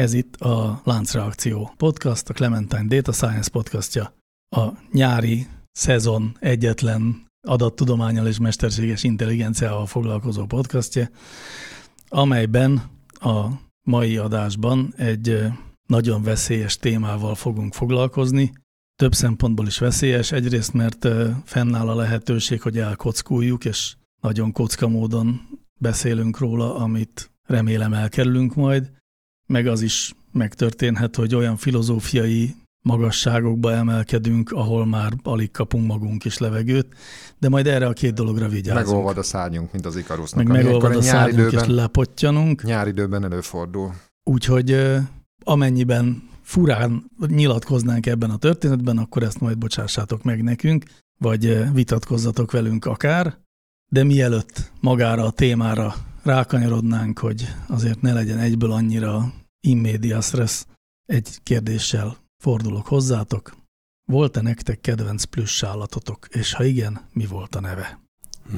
Ez itt a Láncreakció podcast, a Clementine Data Science podcastja, a nyári szezon egyetlen adattudományal és mesterséges intelligenciával foglalkozó podcastja, amelyben a mai adásban egy nagyon veszélyes témával fogunk foglalkozni. Több szempontból is veszélyes. Egyrészt, mert fennáll a lehetőség, hogy elkockuljuk, és nagyon kocka módon beszélünk róla, amit remélem elkerülünk majd meg az is megtörténhet, hogy olyan filozófiai magasságokba emelkedünk, ahol már alig kapunk magunk is levegőt, de majd erre a két dologra vigyázunk. Megolvad a szárnyunk, mint az Ikarusznak. Meg megolvad a szárnyunk, és lepottyanunk. időben előfordul. Úgyhogy amennyiben furán nyilatkoznánk ebben a történetben, akkor ezt majd bocsássátok meg nekünk, vagy vitatkozzatok velünk akár, de mielőtt magára a témára rákanyarodnánk, hogy azért ne legyen egyből annyira immédia stressz, egy kérdéssel fordulok hozzátok. Volt-e nektek kedvenc plusz állatotok, és ha igen, mi volt a neve? Hm.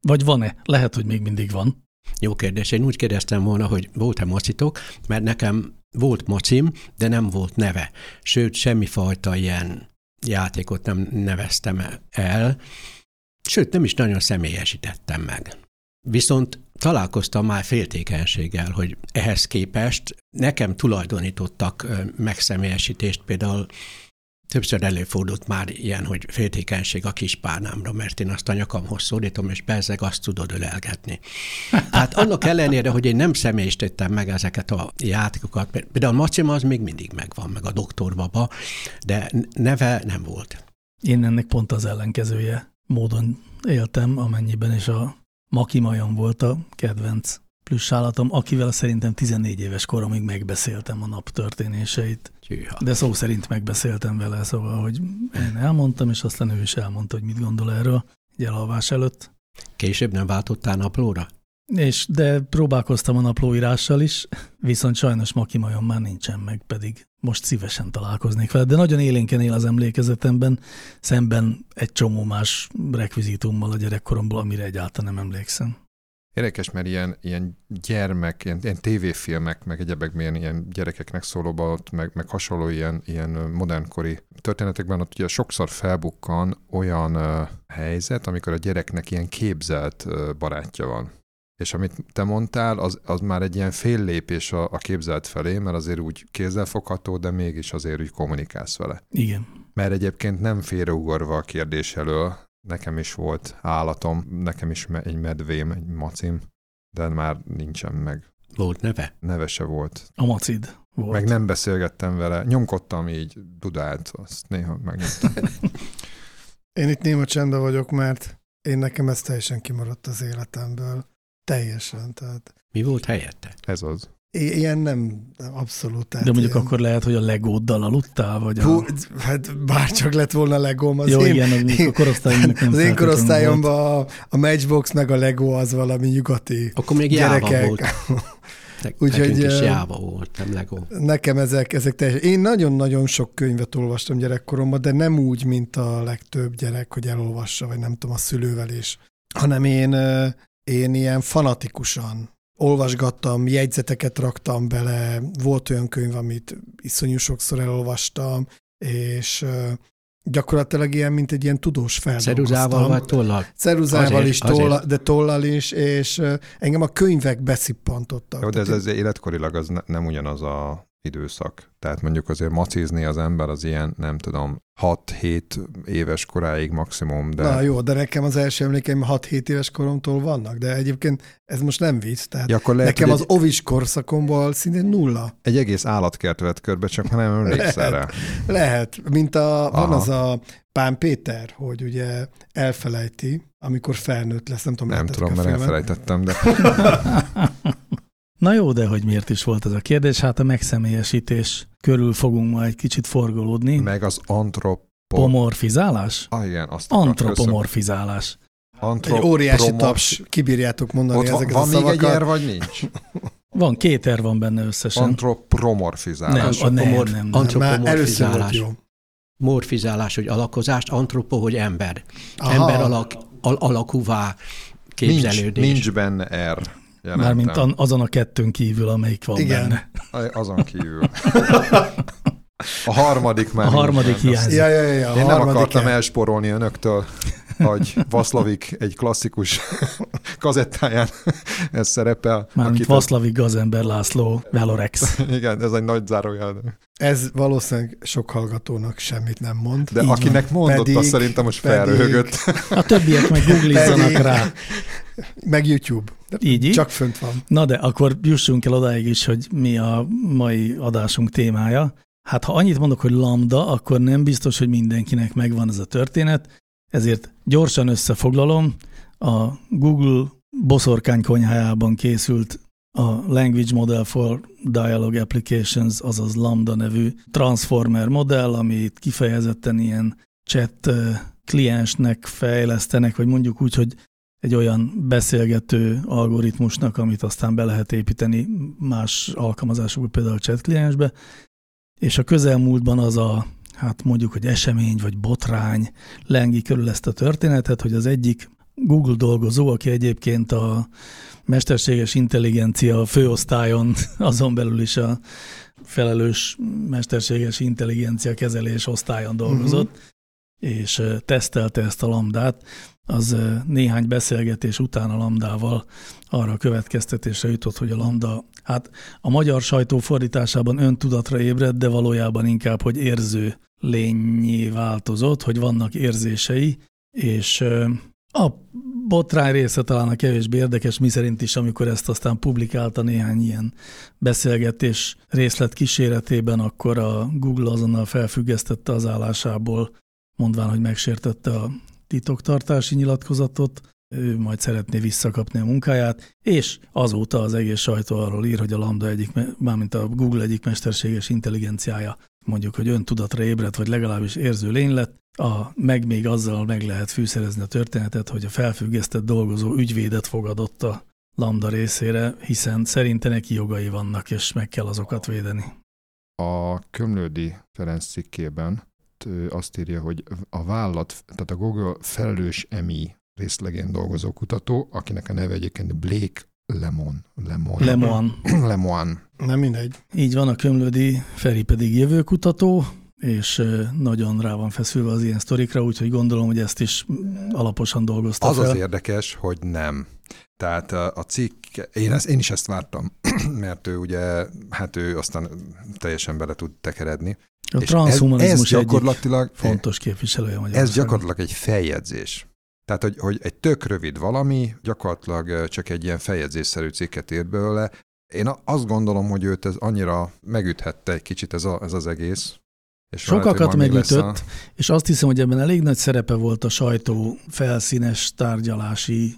Vagy van-e? Lehet, hogy még mindig van. Jó kérdés. Én úgy kérdeztem volna, hogy volt-e mocitok, mert nekem volt mocim, de nem volt neve. Sőt, semmifajta ilyen játékot nem neveztem el, sőt, nem is nagyon személyesítettem meg. Viszont találkoztam már féltékenységgel, hogy ehhez képest nekem tulajdonítottak megszemélyesítést, például Többször előfordult már ilyen, hogy féltékenység a kispárnámra, mert én azt a nyakamhoz szólítom, és bezzeg azt tudod ölelgetni. Hát annak ellenére, hogy én nem személyisítettem meg ezeket a játékokat, például a Macim az még mindig megvan, meg a doktorbaba, de neve nem volt. Én ennek pont az ellenkezője módon éltem, amennyiben is a Maki Majon volt a kedvenc állatom, akivel szerintem 14 éves koromig megbeszéltem a nap történéseit. Csűha. De szó szerint megbeszéltem vele, szóval, hogy én elmondtam, és aztán ő is elmondta, hogy mit gondol erről egy elalvás előtt. Később nem váltottál naplóra? És de próbálkoztam a naplóírással is, viszont sajnos Maki Majon már nincsen meg, pedig most szívesen találkoznék vele, de nagyon élénken él az emlékezetemben, szemben egy csomó más rekvizitummal a gyerekkoromból, amire egyáltalán nem emlékszem. Érdekes, mert ilyen, ilyen gyermek, ilyen, ilyen tévéfilmek, meg egyebek ilyen, ilyen gyerekeknek szólóba, meg, meg hasonló ilyen, ilyen modernkori történetekben ott ugye sokszor felbukkan olyan uh, helyzet, amikor a gyereknek ilyen képzelt uh, barátja van. És amit te mondtál, az, az már egy ilyen fél lépés a, a képzelt felé, mert azért úgy kézzelfogható, de mégis azért úgy kommunikálsz vele. Igen. Mert egyébként nem félreugorva a kérdés elől, nekem is volt állatom, nekem is egy medvém, egy macim, de már nincsen meg. Volt neve? Neve se volt. A macid volt. Meg nem beszélgettem vele, nyomkodtam így dudált, azt néha megnyugtam. én itt néma csendben vagyok, mert én nekem ez teljesen kimaradt az életemből. Teljesen. Tehát... Mi volt helyette? Ez az. Ilyen nem, abszolút. De mondjuk ilyen... akkor lehet, hogy a Legóddal aludtál? Vagy Hú, a... Hát bárcsak lett volna Legóm. Az Jó, én, igen, az, én, a korosztályomnak nem Az én korosztályomban a, a Matchbox meg a Lego az valami nyugati Akkor még gyerekek. volt. Úgyhogy is jáva volt, nem Lego. Nekem ezek, ezek teljesen... Én nagyon-nagyon sok könyvet olvastam gyerekkoromban, de nem úgy, mint a legtöbb gyerek, hogy elolvassa, vagy nem tudom, a szülővel is, hanem én én ilyen fanatikusan olvasgattam, jegyzeteket raktam bele, volt olyan könyv, amit iszonyú sokszor elolvastam, és gyakorlatilag ilyen, mint egy ilyen tudós feldolgoztam. Ceruzával vagy tollal? Ceruzával azért, is, tollal, de tollal is, és engem a könyvek beszippantottak. Jó, de ez, ez életkorilag az ne, nem ugyanaz a időszak. Tehát mondjuk azért macizni az ember az ilyen, nem tudom, 6-7 éves koráig maximum, de... Na jó, de nekem az első emlékeim 6-7 éves koromtól vannak, de egyébként ez most nem vicc, tehát Ja, akkor lehet, nekem az ovis korszakomból szinte nulla. egy, egy egész állatkert vett körbe, csak már nem emlékszel rá. Lehet, mint a, van Aha. az a Pán Péter, hogy ugye elfelejti, amikor felnőtt lesz, nem tudom, Nem tudom, mert elfelejtettem, de Na jó, de hogy miért is volt ez a kérdés? Hát a megszemélyesítés körül fogunk ma egy kicsit forgolódni. meg az antrop... Pomorfizálás? Ah, igen, azt Antropomorfizálás. köszönöm. Egy Antrop- óriási promos- taps, kibírjátok mondani Ott van, ezeket van a még egy szavakat. er, vagy nincs? Van, két er van benne összesen. Antropromorfizálás. Nem, a nem, nem, nem. volt Antropomorfizálás. Morfizálás, hogy alakozást, antropo, hogy ember. Aha. Ember alak, al- alakúvá Nincs, képzelődés. nincs benne er. Jelentem. Mármint an- azon a kettőn kívül, amelyik van Igen. benne. Azon kívül. A harmadik már A harmadik hiányzik. Ja, ja, ja, Én nem akartam el. elsporolni önöktől, hogy Vaszlavik egy klasszikus kazettáján ez szerepel. Mármint akit- Vaszlavik Gazember László Velorex. Igen, ez egy nagy zárójel. Ez valószínűleg sok hallgatónak semmit nem mond. De Így akinek mondott, Pedig- azt szerintem most pedig- felröhögött. A többiek meg googlizzanak Pedig- rá. Meg YouTube. De Így, így? Csak fönt van. Na de akkor jussunk el odáig is, hogy mi a mai adásunk témája. Hát ha annyit mondok, hogy lambda, akkor nem biztos, hogy mindenkinek megvan ez a történet, ezért gyorsan összefoglalom. A Google boszorkány konyhájában készült a Language Model for Dialogue Applications, azaz Lambda nevű transformer modell, amit kifejezetten ilyen chat eh, kliensnek fejlesztenek, vagy mondjuk úgy, hogy egy olyan beszélgető algoritmusnak, amit aztán be lehet építeni más alkalmazásokba, például a chat kliensbe, és a közelmúltban az a, hát mondjuk, hogy esemény vagy botrány lengi körül ezt a történetet, hogy az egyik Google dolgozó, aki egyébként a mesterséges intelligencia főosztályon, azon belül is a felelős mesterséges intelligencia kezelés osztályon dolgozott, uh-huh. és tesztelte ezt a lambdát, az néhány beszélgetés után a lambdával arra a következtetésre jutott, hogy a lambda, hát a magyar sajtó fordításában öntudatra ébredt, de valójában inkább, hogy érző lényé változott, hogy vannak érzései, és a botrány része talán a kevésbé érdekes, mi szerint is, amikor ezt aztán publikálta néhány ilyen beszélgetés részlet kíséretében, akkor a Google azonnal felfüggesztette az állásából, mondván, hogy megsértette a titoktartási nyilatkozatot, ő majd szeretné visszakapni a munkáját, és azóta az egész sajtó arról ír, hogy a Lambda egyik, mármint a Google egyik mesterséges intelligenciája mondjuk, hogy öntudatra ébredt, vagy legalábbis érző lény lett, a, meg még azzal meg lehet fűszerezni a történetet, hogy a felfüggesztett dolgozó ügyvédet fogadott a Lambda részére, hiszen szerinte neki jogai vannak, és meg kell azokat védeni. A Kömlődi Ferenc cikkében ő azt írja, hogy a vállalat, tehát a Google felelős EMI részlegén dolgozó kutató, akinek a neve egyébként Blake Lemon. Lemon. Lemon. Lemon. Nem mindegy. Így van, a Kömlődi Feri pedig jövőkutató, és nagyon rá van feszülve az ilyen sztorikra, úgyhogy gondolom, hogy ezt is alaposan dolgozta Az fel. az érdekes, hogy nem. Tehát a, a cikk, én, ezt, én is ezt vártam, mert ő ugye, hát ő aztán teljesen bele tud tekeredni. A És ez, transhumanizmus ez gyakorlatilag, egyik fontos képviselője ez gyakorlatilag egy feljegyzés. Tehát, hogy, hogy egy tök rövid valami, gyakorlatilag csak egy ilyen feljegyzésszerű cikket írt belőle. Én azt gondolom, hogy őt ez annyira megüthette egy kicsit ez, a, ez az egész. És Sokakat megütött, és azt hiszem, hogy ebben elég nagy szerepe volt a sajtó felszínes tárgyalási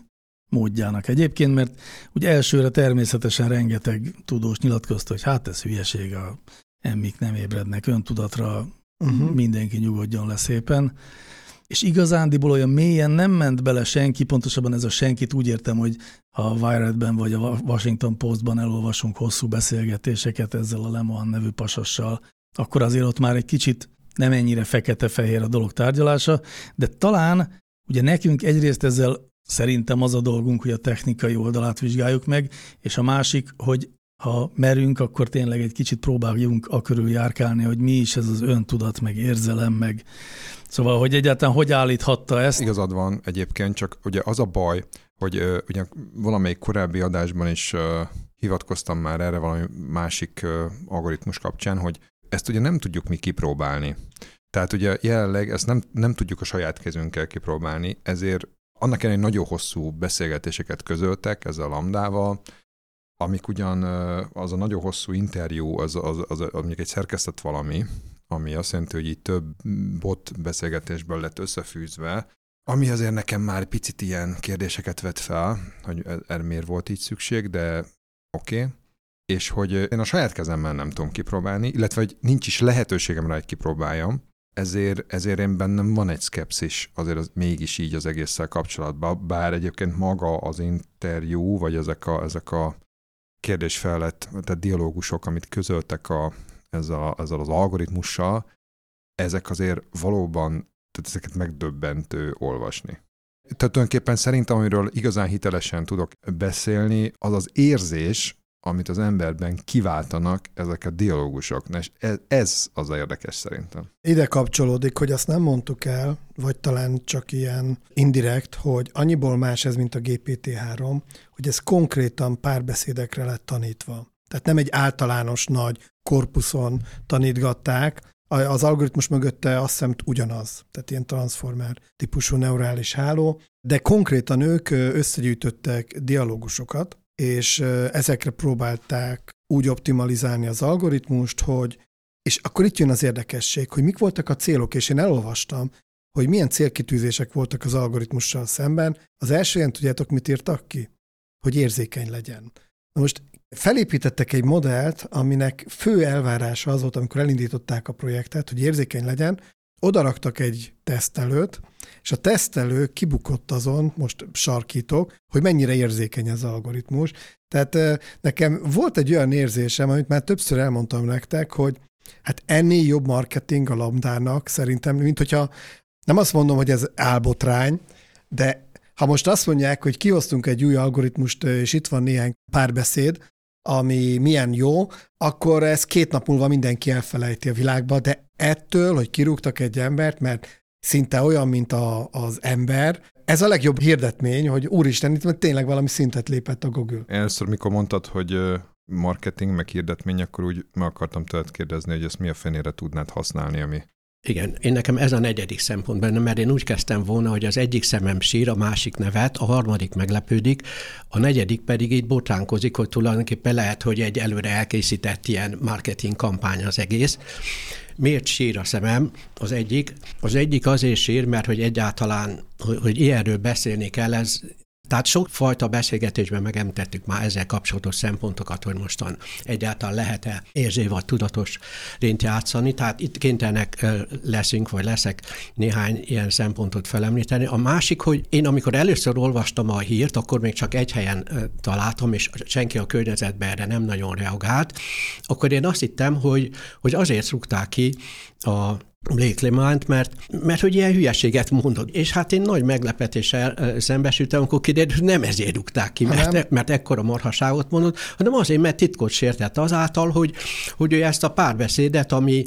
módjának egyébként, mert ugye elsőre természetesen rengeteg tudós nyilatkozta, hogy hát ez hülyeség, a emmik nem ébrednek öntudatra, uh-huh. mindenki nyugodjon le szépen. És igazándiból olyan mélyen nem ment bele senki, pontosabban ez a senkit úgy értem, hogy ha a Wired-ben vagy a Washington Postban elolvasunk hosszú beszélgetéseket ezzel a Lemon nevű pasassal, akkor azért ott már egy kicsit nem ennyire fekete-fehér a dolog tárgyalása, de talán ugye nekünk egyrészt ezzel szerintem az a dolgunk, hogy a technikai oldalát vizsgáljuk meg, és a másik, hogy ha merünk, akkor tényleg egy kicsit próbáljunk a körül járkálni, hogy mi is ez az öntudat, meg érzelem, meg szóval, hogy egyáltalán hogy állíthatta ezt. Igazad van egyébként, csak ugye az a baj, hogy uh, ugye valamelyik korábbi adásban is uh, hivatkoztam már erre valami másik algoritmus kapcsán, hogy ezt ugye nem tudjuk mi kipróbálni. Tehát ugye jelenleg ezt nem, nem tudjuk a saját kezünkkel kipróbálni, ezért annak ellenére nagyon hosszú beszélgetéseket közöltek ezzel a lambdával, amik ugyan az a nagyon hosszú interjú, az, az, az, az mondjuk egy szerkesztett valami, ami azt jelenti, hogy így több bot beszélgetésből lett összefűzve, ami azért nekem már picit ilyen kérdéseket vet fel, hogy e, erre miért volt így szükség, de oké. Okay. És hogy én a saját kezemmel nem tudom kipróbálni, illetve hogy nincs is lehetőségem rá, hogy kipróbáljam, ezért, ezért én bennem van egy szkepszis azért az, mégis így az egésszel kapcsolatban, bár egyébként maga az interjú, vagy ezek a, ezek a kérdés felett, tehát dialógusok, amit közöltek a, ez a, ezzel az algoritmussal, ezek azért valóban, tehát ezeket megdöbbentő olvasni. Tehát tulajdonképpen szerintem, amiről igazán hitelesen tudok beszélni, az az érzés, amit az emberben kiváltanak ezek a dialógusok. És ez, az érdekes szerintem. Ide kapcsolódik, hogy azt nem mondtuk el, vagy talán csak ilyen indirekt, hogy annyiból más ez, mint a GPT-3, hogy ez konkrétan párbeszédekre lett tanítva. Tehát nem egy általános nagy korpuszon tanítgatták, az algoritmus mögötte azt hiszem ugyanaz, tehát ilyen transformer típusú neurális háló, de konkrétan ők összegyűjtöttek dialógusokat, és ezekre próbálták úgy optimalizálni az algoritmust, hogy és akkor itt jön az érdekesség, hogy mik voltak a célok, és én elolvastam, hogy milyen célkitűzések voltak az algoritmussal szemben. Az első ilyen, tudjátok, mit írtak ki? Hogy érzékeny legyen. Na most felépítettek egy modellt, aminek fő elvárása az volt, amikor elindították a projektet, hogy érzékeny legyen, odaraktak egy tesztelőt, és a tesztelő kibukott azon, most sarkítok, hogy mennyire érzékeny ez az algoritmus. Tehát nekem volt egy olyan érzésem, amit már többször elmondtam nektek, hogy hát ennél jobb marketing a lambdának szerintem, mint hogyha nem azt mondom, hogy ez álbotrány, de ha most azt mondják, hogy kihoztunk egy új algoritmust, és itt van néhány párbeszéd, ami milyen jó, akkor ez két nap múlva mindenki elfelejti a világba, de ettől, hogy kirúgtak egy embert, mert szinte olyan, mint a, az ember, ez a legjobb hirdetmény, hogy úristen, itt tényleg valami szintet lépett a Google. Először, mikor mondtad, hogy marketing, meg hirdetmény, akkor úgy meg akartam tőled kérdezni, hogy ezt mi a fenére tudnád használni, ami igen, én nekem ez a negyedik szempont benne, mert én úgy kezdtem volna, hogy az egyik szemem sír, a másik nevet, a harmadik meglepődik, a negyedik pedig így botránkozik, hogy tulajdonképpen lehet, hogy egy előre elkészített ilyen marketing kampány az egész. Miért sír a szemem? Az egyik, az egyik azért sír, mert hogy egyáltalán, hogy, hogy ilyenről beszélni kell, ez tehát sokfajta beszélgetésben megemtettük már ezzel kapcsolatos szempontokat, hogy mostan egyáltalán lehet-e érzé vagy tudatos rént játszani. Tehát itt kénytelenek leszünk, vagy leszek néhány ilyen szempontot felemlíteni. A másik, hogy én amikor először olvastam a hírt, akkor még csak egy helyen találtam, és senki a környezetben erre nem nagyon reagált, akkor én azt hittem, hogy, hogy azért rúgták ki a Blake Lemant, mert, mert hogy ilyen hülyeséget mondott. És hát én nagy meglepetéssel szembesültem, amikor kiderült, hogy nem ezért rúgták ki, mert, nem. mert ekkora marhaságot mondott, hanem azért, mert titkot sértett azáltal, hogy, hogy ő ezt a párbeszédet, ami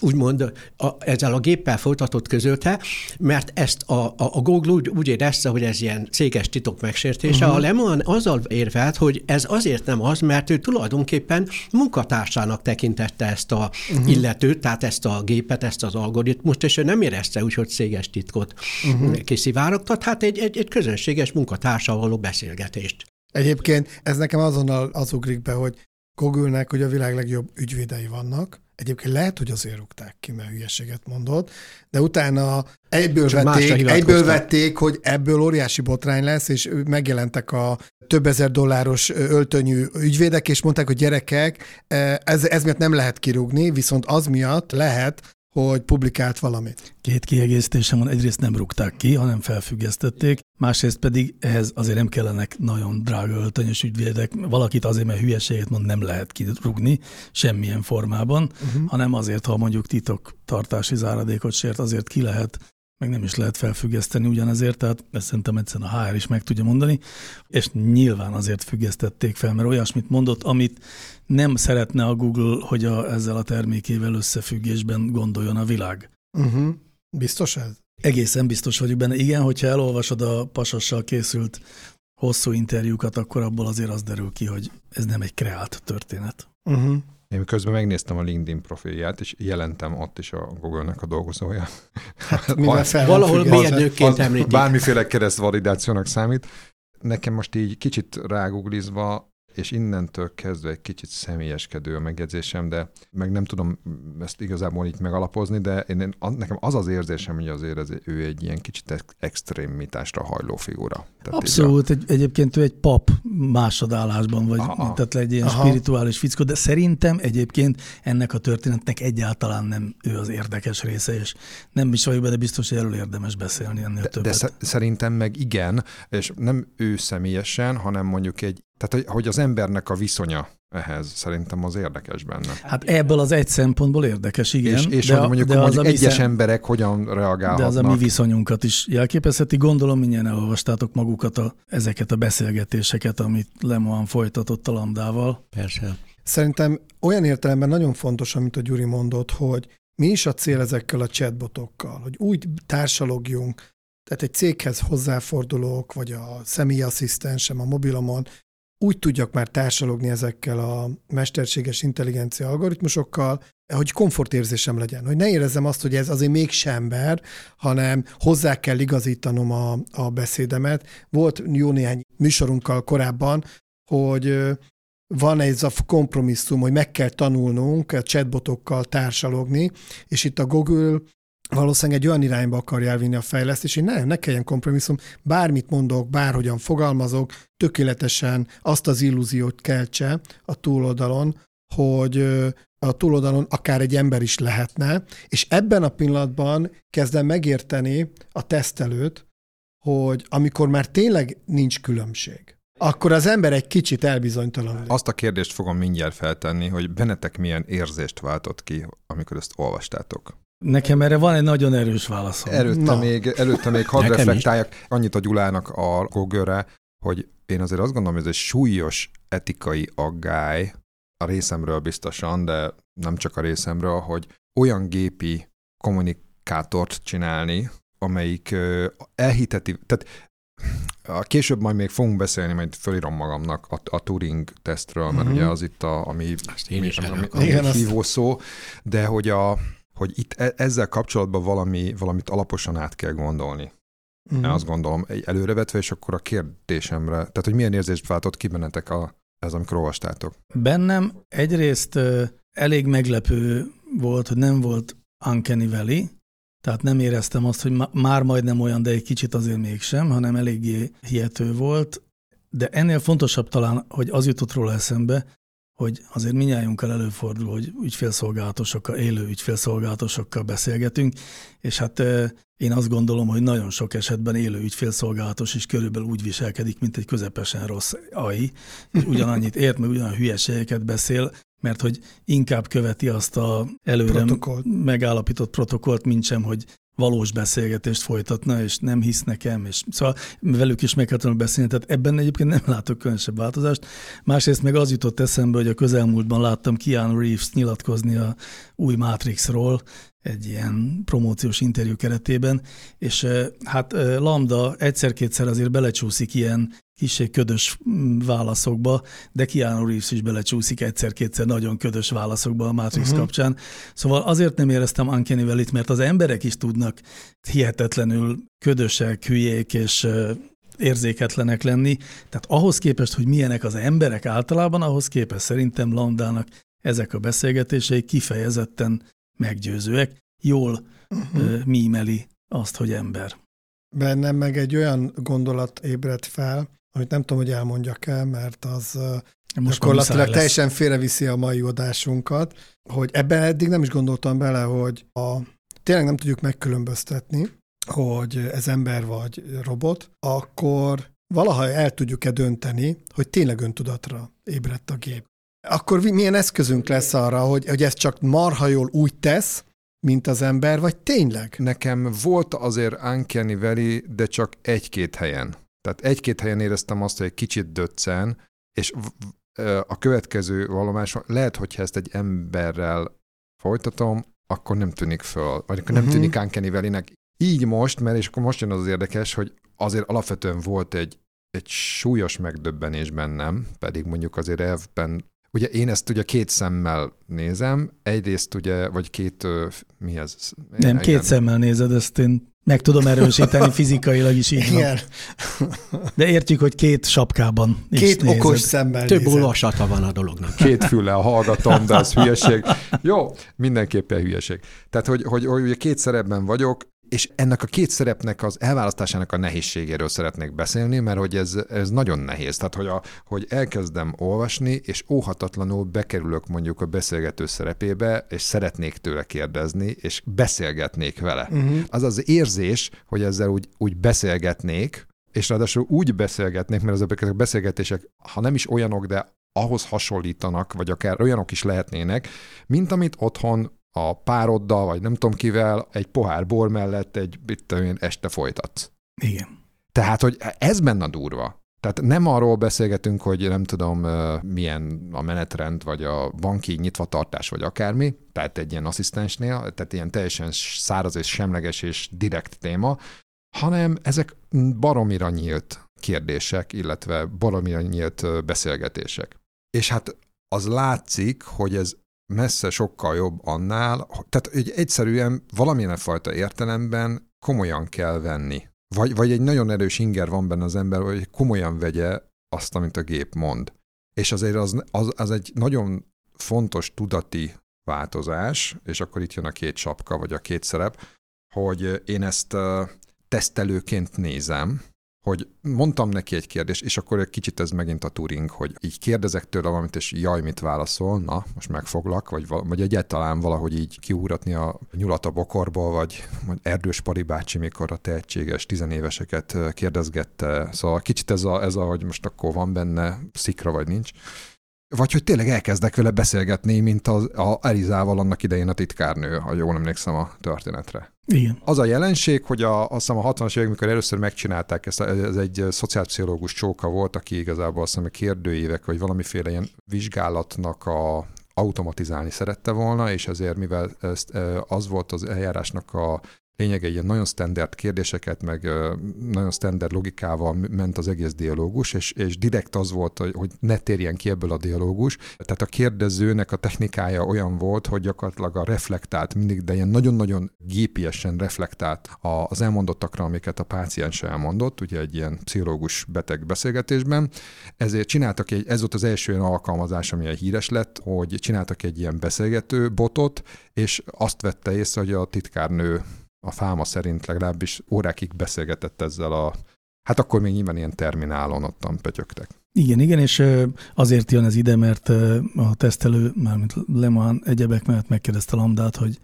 úgymond a, ezzel a géppel folytatott közölte, mert ezt a, a, a Google úgy, úgy érezte, hogy ez ilyen céges titok megsértése. Uh-huh. A Lemon azzal érvelt, hogy ez azért nem az, mert ő tulajdonképpen munkatársának tekintette ezt a uh-huh. illetőt, tehát ezt a gépet, ezt az algoritmust, és ő nem érezte úgy, hogy céges titkot uh-huh. kiszivárogtat, hát egy, egy, egy közönséges munkatársal való beszélgetést. Egyébként ez nekem azonnal az ugrik be, hogy Google-nek hogy a világ legjobb ügyvédei vannak, Egyébként lehet, hogy azért rúgták ki, mert hülyeséget mondott, de utána egyből vették, egyből vették, hogy ebből óriási botrány lesz, és megjelentek a több ezer dolláros öltönyű ügyvédek, és mondták, hogy gyerekek, ez, ez miatt nem lehet kirúgni, viszont az miatt lehet, hogy publikált valamit. Két kiegészítésem van, egyrészt nem rúgták ki, hanem felfüggesztették, másrészt pedig ehhez azért nem kellenek nagyon drága öltönyös ügyvédek. Valakit azért, mert hülyeséget mond, nem lehet kirúgni semmilyen formában, uh-huh. hanem azért, ha mondjuk titok tartási záradékot sért, azért ki lehet meg nem is lehet felfüggeszteni ugyanezért, tehát ezt szerintem egyszerűen a HR is meg tudja mondani, és nyilván azért függesztették fel, mert olyasmit mondott, amit nem szeretne a Google, hogy a, ezzel a termékével összefüggésben gondoljon a világ. Uh-huh. Biztos ez? Egészen biztos vagyok benne. Igen, hogyha elolvasod a pasassal készült hosszú interjúkat, akkor abból azért az derül ki, hogy ez nem egy kreált történet. Uh-huh. Én közben megnéztem a LinkedIn profilját, és jelentem ott is a Google-nek a dolgozója. Hát, mivel fel Valahol mérnökként említik. Bármiféle keresztvalidációnak számít. Nekem most így kicsit ráguglizva, és innentől kezdve egy kicsit személyeskedő a megjegyzésem, de meg nem tudom ezt igazából így megalapozni, de én, én, a- nekem az az érzésem, hogy azért ez, ő egy ilyen kicsit ex- extrémitásra hajló figura. Tehát Abszolút, egy, egyébként ő egy pap másodállásban, vagy Aha. tehát egy ilyen Aha. spirituális fickó, de szerintem egyébként ennek a történetnek egyáltalán nem ő az érdekes része, és nem is vagyok benne biztos, hogy erről érdemes beszélni ennél De, de többet. sze- szerintem meg igen, és nem ő személyesen, hanem mondjuk egy, tehát hogy- hogy az embernek a viszonya ehhez szerintem az érdekes benne. Hát ebből az egy szempontból érdekes, igen. és és de, hogy mondjuk, de az mondjuk a egyes viszem- emberek hogyan reagálhatnak. De az a mi viszonyunkat is jelképezheti. Gondolom, mindjárt elolvastátok magukat a, ezeket a beszélgetéseket, amit Lemohan folytatott a Lambdával. Persze. Szerintem olyan értelemben nagyon fontos, amit a Gyuri mondott, hogy mi is a cél ezekkel a chatbotokkal, hogy úgy társalogjunk, tehát egy céghez hozzáfordulók, vagy a személyasszisztensem a mobilomon, úgy tudjak már társalogni ezekkel a mesterséges intelligencia algoritmusokkal, hogy komfortérzésem legyen, hogy ne érezzem azt, hogy ez azért mégsem ember, hanem hozzá kell igazítanom a, a beszédemet. Volt jó néhány műsorunkkal korábban, hogy van ez a kompromisszum, hogy meg kell tanulnunk a chatbotokkal társalogni, és itt a Google valószínűleg egy olyan irányba akarja elvinni a fejlesztést, hogy ne, ne kelljen kompromisszum, bármit mondok, bárhogyan fogalmazok, tökéletesen azt az illúziót keltse a túloldalon, hogy a túloldalon akár egy ember is lehetne, és ebben a pillanatban kezdem megérteni a tesztelőt, hogy amikor már tényleg nincs különbség, akkor az ember egy kicsit elbizonytalanul. Azt a kérdést fogom mindjárt feltenni, hogy bennetek milyen érzést váltott ki, amikor ezt olvastátok. Nekem erre van egy nagyon erős válaszom. Előtte Na. még, előtte még hadd reflektáljak annyit a Gyulának a Google-re, hogy én azért azt gondolom, hogy ez egy súlyos etikai aggály a részemről biztosan, de nem csak a részemről, hogy olyan gépi kommunikátort csinálni, amelyik elhiteti, tehát a később majd még fogunk beszélni, majd fölírom magamnak a, a Turing tesztről, mert Mhm. ugye az itt a, ami, én ami, ami, ami, hívó szó, de hogy, a, hogy itt e- ezzel kapcsolatban valami, valamit alaposan át kell gondolni. Én azt gondolom, előrevetve, és akkor a kérdésemre, tehát hogy milyen érzést váltott ki bennetek a, ez, amikor olvastátok? Bennem egyrészt elég meglepő volt, hogy nem volt Uncanny Valley, tehát nem éreztem azt, hogy ma- már majdnem olyan, de egy kicsit azért mégsem, hanem eléggé hihető volt. De ennél fontosabb talán, hogy az jutott róla eszembe, hogy azért minnyájunkkal előfordul, hogy ügyfélszolgálatosokkal, élő ügyfélszolgálatosokkal beszélgetünk, és hát én azt gondolom, hogy nagyon sok esetben élő ügyfélszolgálatos is körülbelül úgy viselkedik, mint egy közepesen rossz AI, és ugyanannyit ért, meg ugyan hülyeségeket beszél, mert hogy inkább követi azt a előre Protokollt. megállapított protokollt, mint sem, hogy valós beszélgetést folytatna, és nem hisz nekem, és szóval velük is meg kell tudnom beszélni, tehát ebben egyébként nem látok különösebb változást. Másrészt meg az jutott eszembe, hogy a közelmúltban láttam Keanu Reeves nyilatkozni a új Matrixról, egy ilyen promóciós interjú keretében, és hát Lambda egyszer-kétszer azért belecsúszik ilyen kissé ködös mm, válaszokba, de Keanu Reeves is belecsúszik egyszer-kétszer nagyon ködös válaszokba a Matrix uh-huh. kapcsán. Szóval azért nem éreztem Uncanny Valley-t, mert az emberek is tudnak hihetetlenül ködösek, hülyék és érzéketlenek lenni. Tehát ahhoz képest, hogy milyenek az emberek általában, ahhoz képest szerintem Landának ezek a beszélgetései kifejezetten meggyőzőek. Jól ö, mímeli azt, hogy ember. Bennem meg egy olyan gondolat ébredt fel, amit nem tudom, hogy elmondjak el, mert az Most gyakorlatilag teljesen félreviszi a mai adásunkat, hogy ebben eddig nem is gondoltam bele, hogy a, tényleg nem tudjuk megkülönböztetni, hogy ez ember vagy robot, akkor valaha el tudjuk-e dönteni, hogy tényleg öntudatra ébredt a gép. Akkor milyen eszközünk lesz arra, hogy, hogy ez csak marha jól úgy tesz, mint az ember, vagy tényleg? Nekem volt azért Uncanny Valley, de csak egy-két helyen. Tehát egy-két helyen éreztem azt, hogy egy kicsit döccen, és a következő vallomáson lehet, hogyha ezt egy emberrel folytatom, akkor nem tűnik föl, vagy akkor nem Mhm. tűnik Uncanny Valley-nek. Így most, mert és akkor most jön az, az érdekes, hogy azért alapvetően volt egy egy súlyos megdöbbenés bennem, pedig mondjuk azért elvben Ugye én ezt ugye két szemmel nézem, egyrészt ugye, vagy két, mi ez? Nem, két szemmel nézed, ezt én meg tudom erősíteni fizikailag is így Igen. van. De értjük, hogy két sapkában is Két nézed. okos szemmel Több olvasata van a dolognak. Két füllel hallgatom, de az hülyeség. Jó, mindenképpen hülyeség. Tehát, hogy, hogy, hogy ugye két szerepben vagyok, és ennek a két szerepnek az elválasztásának a nehézségéről szeretnék beszélni, mert hogy ez, ez nagyon nehéz. Tehát, hogy, a, hogy elkezdem olvasni, és óhatatlanul bekerülök mondjuk a beszélgető szerepébe, és szeretnék tőle kérdezni, és beszélgetnék vele. Uh-huh. Az az érzés, hogy ezzel úgy, úgy beszélgetnék, és ráadásul úgy beszélgetnék, mert ezek a beszélgetések, ha nem is olyanok, de ahhoz hasonlítanak, vagy akár olyanok is lehetnének, mint amit otthon a pároddal, vagy nem tudom kivel, egy pohár bor mellett egy, mit tudom én, este folytatsz. Igen. Tehát, hogy ez benne durva. Tehát nem arról beszélgetünk, hogy nem tudom, milyen a menetrend, vagy a banki nyitvatartás, vagy akármi, tehát egy ilyen asszisztensnél, tehát ilyen teljesen száraz és semleges és direkt téma, hanem ezek baromira nyílt kérdések, illetve baromira nyílt beszélgetések. És hát az látszik, hogy ez messze sokkal jobb annál, tehát egy egyszerűen valamilyen fajta értelemben komolyan kell venni. Vagy, vagy egy nagyon erős inger van benne az ember, hogy komolyan vegye azt, amit a gép mond. És azért az, az, az egy nagyon fontos tudati változás, és akkor itt jön a két sapka, vagy a két szerep, hogy én ezt tesztelőként nézem, hogy mondtam neki egy kérdést, és akkor egy kicsit ez megint a Turing, hogy így kérdezek tőle valamit, és jaj, mit válaszol, na, most megfoglak, vagy, vagy egyáltalán valahogy így kiúratni a nyulat a bokorból, vagy, vagy Erdős Pali bácsi, mikor a tehetséges tizenéveseket kérdezgette. Szóval kicsit ez a, ez a, hogy most akkor van benne szikra, vagy nincs. Vagy hogy tényleg elkezdek vele beszélgetni, mint az, a Elizával annak idején a titkárnő, ha jól emlékszem a történetre. Igen. Az a jelenség, hogy a, azt hiszem a 60-as évek, amikor először megcsinálták ezt, ez egy szociálpszichológus csóka volt, aki igazából azt hiszem a kérdőívek, vagy valamiféle ilyen vizsgálatnak a automatizálni szerette volna, és ezért, mivel ez, az volt az eljárásnak a lényege ilyen nagyon standard kérdéseket, meg nagyon standard logikával ment az egész dialógus, és, és direkt az volt, hogy ne térjen ki ebből a dialógus. Tehát a kérdezőnek a technikája olyan volt, hogy gyakorlatilag a reflektált mindig, de ilyen nagyon-nagyon gépiesen reflektált az elmondottakra, amiket a páciens elmondott, ugye egy ilyen pszichológus beteg beszélgetésben. Ezért csináltak egy, ez volt az első olyan alkalmazás, ami híres lett, hogy csináltak egy ilyen beszélgető botot, és azt vette észre, hogy a titkárnő a fáma szerint legalábbis órákig beszélgetett ezzel a, hát akkor még nyilván ilyen terminálon ottan pötyögtek. Igen, igen, és azért jön ez ide, mert a tesztelő, mármint Leman egyebek mellett megkérdezte Lambdát, hogy,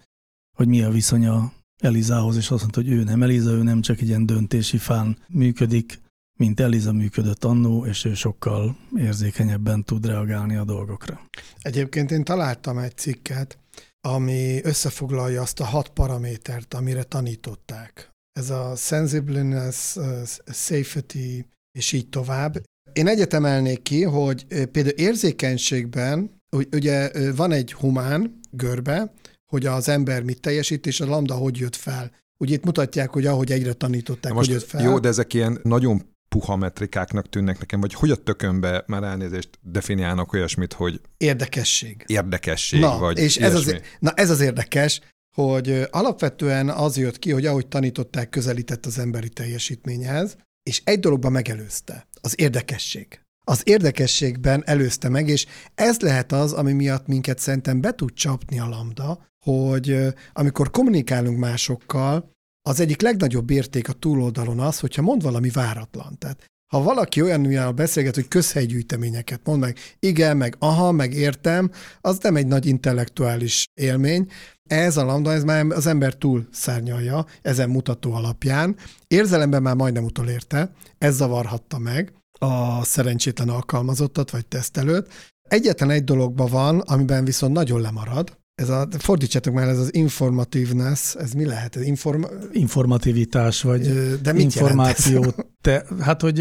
hogy mi a viszonya Elizához, és azt mondta, hogy ő nem Eliza, ő nem csak egy ilyen döntési fán működik, mint Eliza működött annó, és ő sokkal érzékenyebben tud reagálni a dolgokra. Egyébként én találtam egy cikket, ami összefoglalja azt a hat paramétert, amire tanították. Ez a sensibleness, safety, és így tovább. Én egyetemelnék ki, hogy például érzékenységben, ugye van egy humán görbe, hogy az ember mit teljesít, és a lambda hogy jött fel. Ugye itt mutatják, hogy ahogy egyre tanították, most hogy jött fel. Jó, de ezek ilyen nagyon puha metrikáknak tűnnek nekem, vagy hogy a tökönbe már elnézést definiálnak olyasmit, hogy érdekesség. Érdekesség, na, vagy és ez az, na ez az érdekes, hogy alapvetően az jött ki, hogy ahogy tanították, közelített az emberi teljesítményhez, és egy dologban megelőzte, az érdekesség. Az érdekességben előzte meg, és ez lehet az, ami miatt minket szerintem be tud csapni a lambda, hogy amikor kommunikálunk másokkal, az egyik legnagyobb érték a túloldalon az, hogyha mond valami váratlan. Tehát ha valaki olyan beszélget, hogy közhelygyűjteményeket mond meg, igen, meg aha, meg értem, az nem egy nagy intellektuális élmény. Ez a lambda, ez már az ember túl szárnyalja, ezen mutató alapján. Érzelemben már majdnem utolérte, ez zavarhatta meg a szerencsétlen alkalmazottat vagy tesztelőt. Egyetlen egy dologban van, amiben viszont nagyon lemarad, ez a, fordítsátok már, ez az informatívness, ez mi lehet? Ez inform... Informativitás, vagy De mit információ. Te, hát, hogy,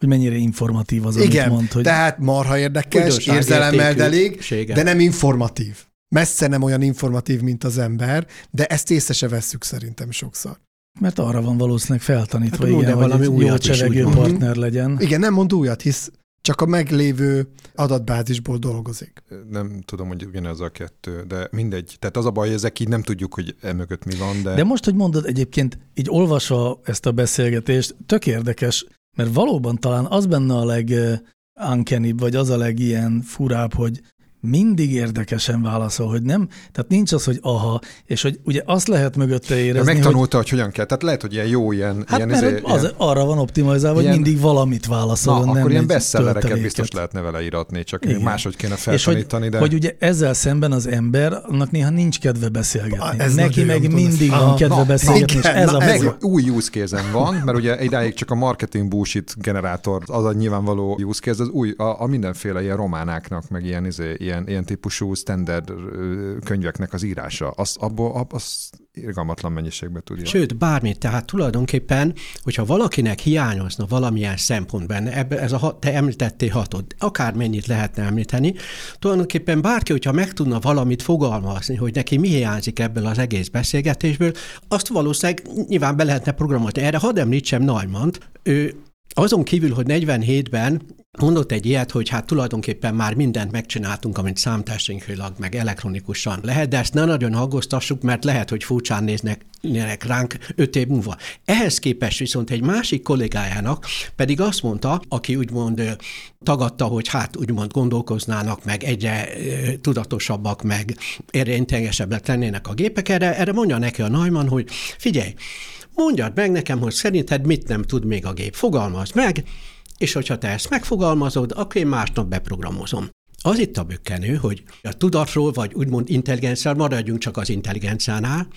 hogy mennyire informatív az, Igen, amit mond. Hogy... tehát marha érdekes, érzelemmel elég, de nem informatív. Messze nem olyan informatív, mint az ember, de ezt észre se vesszük szerintem sokszor. Mert arra van valószínűleg feltanítva, Hát igen, valami hogy egy jó újat úgymond. partner legyen. Igen, nem mond újat, hisz csak a meglévő adatbázisból dolgozik. Nem tudom, hogy ugyanez a kettő, de mindegy. Tehát az a baj, hogy ezek így nem tudjuk, hogy emögött mi van, de... De most, hogy mondod egyébként, így olvasva ezt a beszélgetést, tök érdekes, mert valóban talán az benne a leg uncanny, vagy az a legilyen furább, hogy mindig érdekesen válaszol, hogy nem, tehát nincs az, hogy aha, és hogy ugye azt lehet mögötte de érezni, hogy megtanulta, hogy... hogyan kell. Tehát lehet, hogy ilyen jó, ilyen... Hát ilyen, mert izé- az, ilyen, arra van optimalizálva, hogy mindig valamit na, válaszol, nem akkor ilyen bestsellereket biztos lehetne vele íratni, csak Igen. máshogy kéne És hogy, feltanítani, de... hogy ugye ezzel szemben az ember, annak néha nincs kedve beszélgetni. Ah, ez Neki meg mindig van Ah, kedve na, beszélgetni, és igen, ez na, a meg új use case van, mert ugye idáig csak a marketing bullshit generátor, az a nyilvánvaló use case, az új, a, a mindenféle ilyen románáknak, meg ilyen, izé, ilyen, ilyen típusú standard könyveknek az írása, az, abból, ab, az irgalmatlan mennyiségbe tudja. Sőt, bármit. Tehát tulajdonképpen, hogyha valakinek hiányozna valamilyen szempont benne, ez a, hat- te említettél hatot, akármennyit lehetne említeni, tulajdonképpen bárki, hogyha meg tudna valamit fogalmazni, hogy neki mi hiányzik ebből az egész beszélgetésből, azt valószínűleg nyilván be lehetne programozni. Erre hadd említsem Naimant, ő azon kívül, hogy 47-ben mondott egy ilyet, hogy hát tulajdonképpen már mindent megcsináltunk, amit számtechnikailag, meg elektronikusan lehet, de ezt ne nagyon aggóztassuk, mert lehet, hogy furcsán néznek néznek ránk öt év múlva. Ehhez képest viszont egy másik kollégájának pedig azt mondta, aki úgymond tagadta, hogy hát úgymond gondolkoznának, meg egyre tudatosabbak, meg erre intelligensebbek lennének a gépek, erre, erre mondja neki a Neumann, hogy figyelj, mondjad meg nekem, hogy szerinted mit nem tud még a gép. Fogalmazd meg, és hogyha te ezt megfogalmazod, akkor én másnap beprogramozom. Az itt a bökkenő, hogy a tudatról, vagy úgymond intelligenciáról, maradjunk csak az intelligenciánál,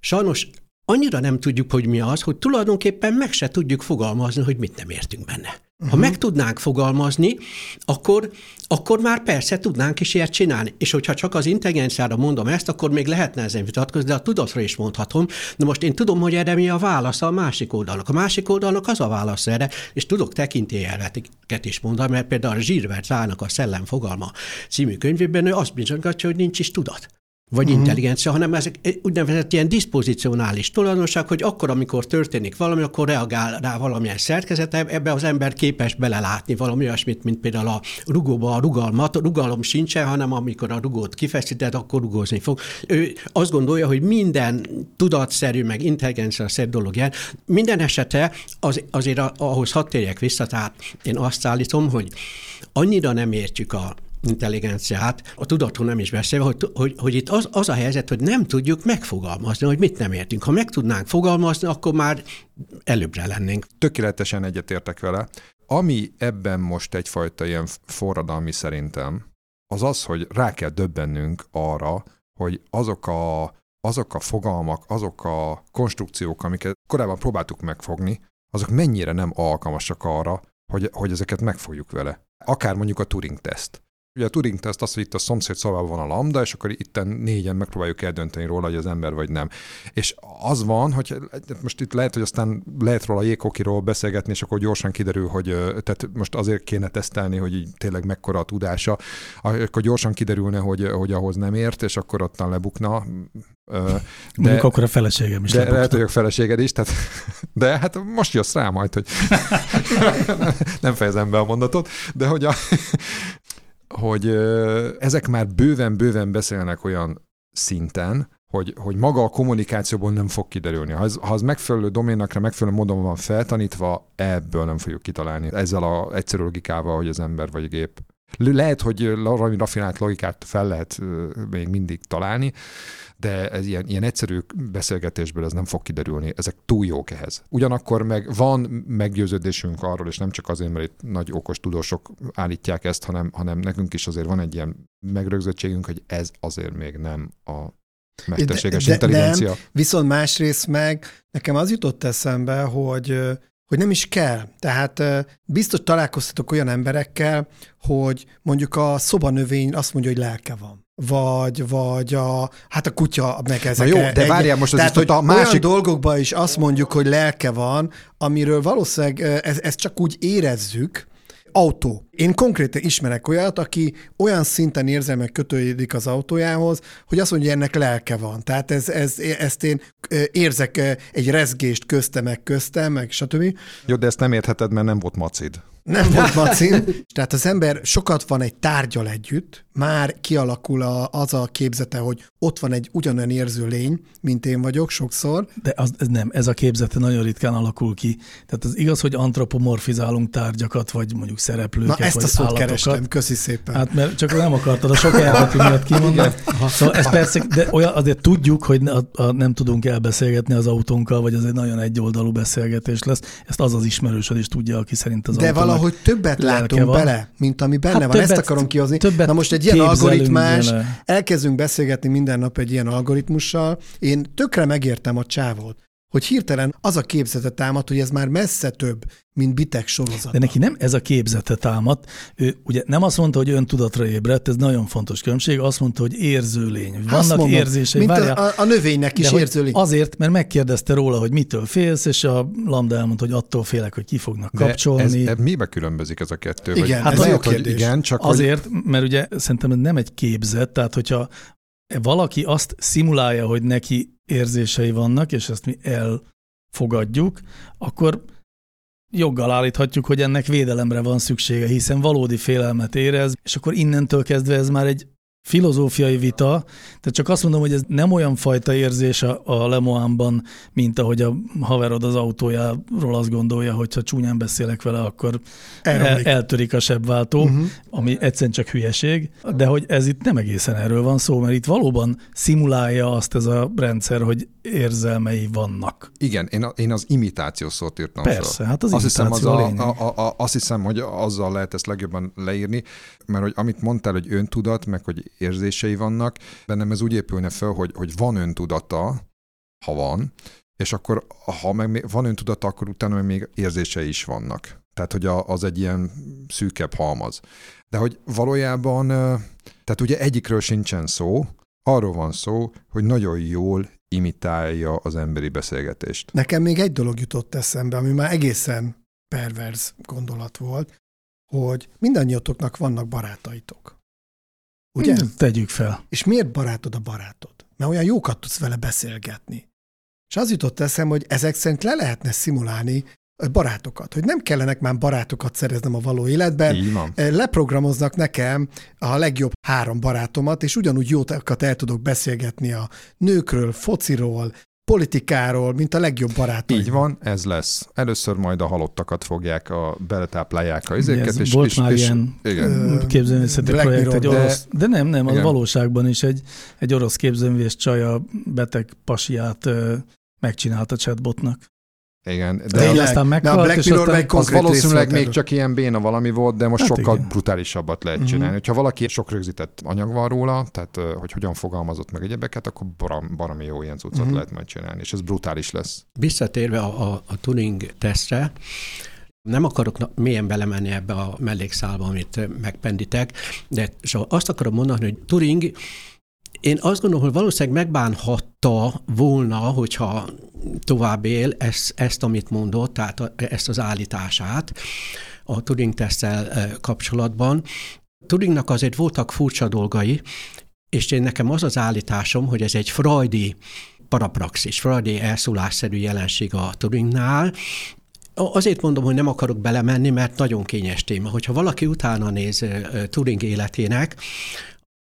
sajnos annyira nem tudjuk, hogy mi az, hogy tulajdonképpen meg se tudjuk fogalmazni, hogy mit nem értünk benne. Ha meg tudnánk fogalmazni, akkor, akkor már persze tudnánk is ilyet csinálni. És hogyha csak az intelligenciára mondom ezt, akkor még lehetne ezen vitatkozni, de a tudatra is mondhatom. De most én tudom, hogy erre mi a válasz a másik oldalnak. A másik oldalnak az a válasz erre, és tudok tekintélyelveteket is mondani, mert például a Zsírvert Zának a Szellem fogalma című könyvében ő azt bizonygatja, hogy nincs is tudat vagy uh-huh. intelligencia, hanem ezek úgynevezett ilyen diszpozicionális tulajdonság, hogy akkor, amikor történik valami, akkor reagál rá valamilyen szerkezet, ebbe az ember képes belelátni valami olyasmit, mint például a rugóba a rugalmat. Rugalom sincsen, hanem amikor a rugót kifeszíted, akkor rugózni fog. Ő azt gondolja, hogy minden tudatszerű, meg intelligencia-szerű dolog ilyen. Minden esetre az, azért ahhoz hadd térjek vissza, tehát én azt állítom, hogy annyira nem értjük a intelligenciát, a tudatról nem is beszélve, hogy, hogy, hogy itt az, az a helyzet, hogy nem tudjuk megfogalmazni, hogy mit nem értünk. Ha meg tudnánk fogalmazni, akkor már előbbre lennénk. Tökéletesen egyetértek vele. Ami ebben most egyfajta ilyen forradalmi szerintem, az az, hogy rá kell döbbennünk arra, hogy azok a, azok a fogalmak, azok a konstrukciók, amiket korábban próbáltuk megfogni, azok mennyire nem alkalmasak arra, hogy, hogy ezeket megfogjuk vele. Akár mondjuk a Turing-teszt. Ugye a Turing teszt az, hogy itt a szomszéd szobában van a lambda, és akkor itten négyen megpróbáljuk eldönteni róla, hogy az ember vagy nem. És az van, hogy most itt lehet, hogy aztán lehet róla a jéghokiról beszélgetni, és akkor gyorsan kiderül, hogy tehát most azért kéne tesztelni, hogy így tényleg mekkora a tudása, akkor gyorsan kiderülne, hogy, hogy ahhoz nem ért, és akkor ottan lebukna. De, Mondjuk akkor a feleségem is De lebukna. lehet, hogy a feleséged is, tehát, de hát most jössz rá majd, hogy nem fejezem be a mondatot, de hogy a, hogy ezek már bőven-bőven beszélnek olyan szinten, hogy, hogy maga a kommunikációból nem fog kiderülni. Ha az, ha az megfelelő doménakra, megfelelő módon van feltanítva, ebből nem fogjuk kitalálni. Ezzel a egyszerű logikával, hogy az ember vagy gép. Lehet, hogy valami rafinált logikát fel lehet még mindig találni, de ez ilyen, ilyen egyszerű beszélgetésből ez nem fog kiderülni, ezek túl jók ehhez. Ugyanakkor meg van meggyőződésünk arról, és nem csak azért, mert itt nagy okos tudósok állítják ezt, hanem, hanem nekünk is azért van egy ilyen megrögzöttségünk, hogy ez azért még nem a mesterséges de, de intelligencia. Nem, viszont másrészt meg nekem az jutott eszembe, hogy hogy nem is kell. Tehát biztos találkoztatok olyan emberekkel, hogy mondjuk a szobanövény azt mondja, hogy lelke van. Vagy, vagy a, hát a kutya, meg ezek. Na jó, de várjál most az Tehát, hogy hogy a másik... olyan dolgokban is azt mondjuk, hogy lelke van, amiről valószínűleg ezt ez csak úgy érezzük, autó. Én konkrétan ismerek olyat, aki olyan szinten érzelmek kötődik az autójához, hogy azt mondja, hogy ennek lelke van. Tehát ez, ez, ezt én érzek egy rezgést közte meg közte, meg stb. Jó, de ezt nem értheted, mert nem volt macid. Nem volt macin. Tehát az ember sokat van egy tárgyal együtt, már kialakul a, az a képzete, hogy ott van egy ugyanolyan érző lény, mint én vagyok sokszor. De az, ez nem, ez a képzete nagyon ritkán alakul ki. Tehát az igaz, hogy antropomorfizálunk tárgyakat, vagy mondjuk szereplőket, Na ezt vagy a szót állatokat. kerestem, köszi szépen. Hát mert csak nem akartad a sok elható miatt kimondani. Szóval ez persze, de olyan, azért tudjuk, hogy a, a, nem tudunk elbeszélgetni az autónkkal, vagy az egy nagyon egyoldalú beszélgetés lesz. Ezt az az ismerősöd is tudja, aki szerint az De valahogy többet látunk van. bele, mint ami benne Hát van. Ezt többet- akarom kihozni. többet Na most egy ilyen algoritmás, bele. elkezdünk beszélgetni minden nap egy ilyen algoritmussal. Én tökre megértem a csávót, hogy hirtelen az a képzete támad, hogy ez már messze több, mint bitek sorozat. De neki nem ez a képzete támadt. Ő ugye nem azt mondta, hogy öntudatra ébredt, ez nagyon fontos különbség, azt mondta, hogy érző lény. Azt Vannak mondom, érzései, mint várjál, a, a, növénynek is hogy érzőli. Azért, mert megkérdezte róla, hogy mitől félsz, és a Lambda elmondta, hogy attól félek, hogy ki fognak De kapcsolni. Ez, ez mibe különbözik ez a kettő? Igen, Vagy ez jó hogy kérdés. Igen, csak hogy Azért, mert ugye szerintem ez nem egy képzet, tehát hogyha valaki azt szimulálja, hogy neki érzései vannak, és ezt mi elfogadjuk, akkor joggal állíthatjuk, hogy ennek védelemre van szüksége, hiszen valódi félelmet érez, és akkor innentől kezdve ez már egy filozófiai vita, tehát csak azt mondom, hogy ez nem olyan fajta érzés a, a Lemoánban, mint ahogy a haverod az autójáról azt gondolja, hogy ha csúnyán beszélek vele, akkor el, eltörik a sebváltó, uh-huh. ami egyszerűen csak hülyeség, de hogy ez itt nem egészen erről van szó, mert itt valóban szimulálja azt ez a rendszer, hogy érzelmei vannak. igen, én, a, én az imitáció szót írtam Persze, fel. hát az azt hiszem, az a a, a, a, azt hiszem, hogy azzal lehet ezt legjobban leírni, mert hogy amit mondtál, hogy öntudat, meg hogy érzései vannak, bennem ez úgy épülne fel, hogy, hogy van öntudata, ha van, és akkor ha meg van öntudata, akkor utána még érzései is vannak. Tehát, hogy az egy ilyen szűkebb halmaz. De hogy valójában, tehát ugye egyikről sincsen szó, arról van szó, hogy nagyon jól imitálja az emberi beszélgetést. Nekem még egy dolog jutott eszembe, ami már egészen perverz gondolat volt, hogy mindannyiatoknak vannak barátaitok. Ugye? Hmm, Tegyük fel. És miért barátod a barátod? Mert olyan jókat tudsz vele beszélgetni. És az jutott eszem, hogy ezek szerint le lehetne szimulálni barátokat, hogy nem kellenek már barátokat szereznem a való életben, Így van. leprogramoznak nekem a legjobb három barátomat, és ugyanúgy jókat el tudok beszélgetni a nőkről, fociról, politikáról, mint a legjobb barátaim. Így van, ez lesz. Először majd a halottakat fogják, a, beletáplálják a izéket, ez és, volt és, már és, ilyen igen. Képzőművészeti Black projekt, Mirror, egy de- orosz, de nem, nem, az Igen. valóságban is egy, egy orosz képzőművész csaja beteg pasiát ö, megcsinált a chatbotnak. Igen. De az, aztán De a meghalt, Black és aztán egy az valószínűleg még csak ilyen béna valami volt, de most Hát sokkal igen. brutálisabbat lehet Mhm. csinálni. Hogyha valaki sok rögzített anyag van róla, tehát hogy hogyan fogalmazott meg egyebeket, akkor baram, baromi jó ilyen cuccot Mhm. lehet majd csinálni, és ez brutális lesz. Visszatérve a, a, a Turing tesztre, nem akarok na- mélyen belemenni ebbe a mellékszálba, amit megpenditek, de so azt akarom mondani, hogy Turing én azt gondolom, hogy valószínűleg megbánhatta volna, hogyha tovább él ezt, ezt amit mondott, tehát ezt az állítását a Turing-tesztel kapcsolatban. Turingnak azért voltak furcsa dolgai, és én nekem az az állításom, hogy ez egy freudi parapraxis, freudi elszólásszerű jelenség a Turingnál, Azért mondom, hogy nem akarok belemenni, mert nagyon kényes téma. Hogyha valaki utána néz Turing életének,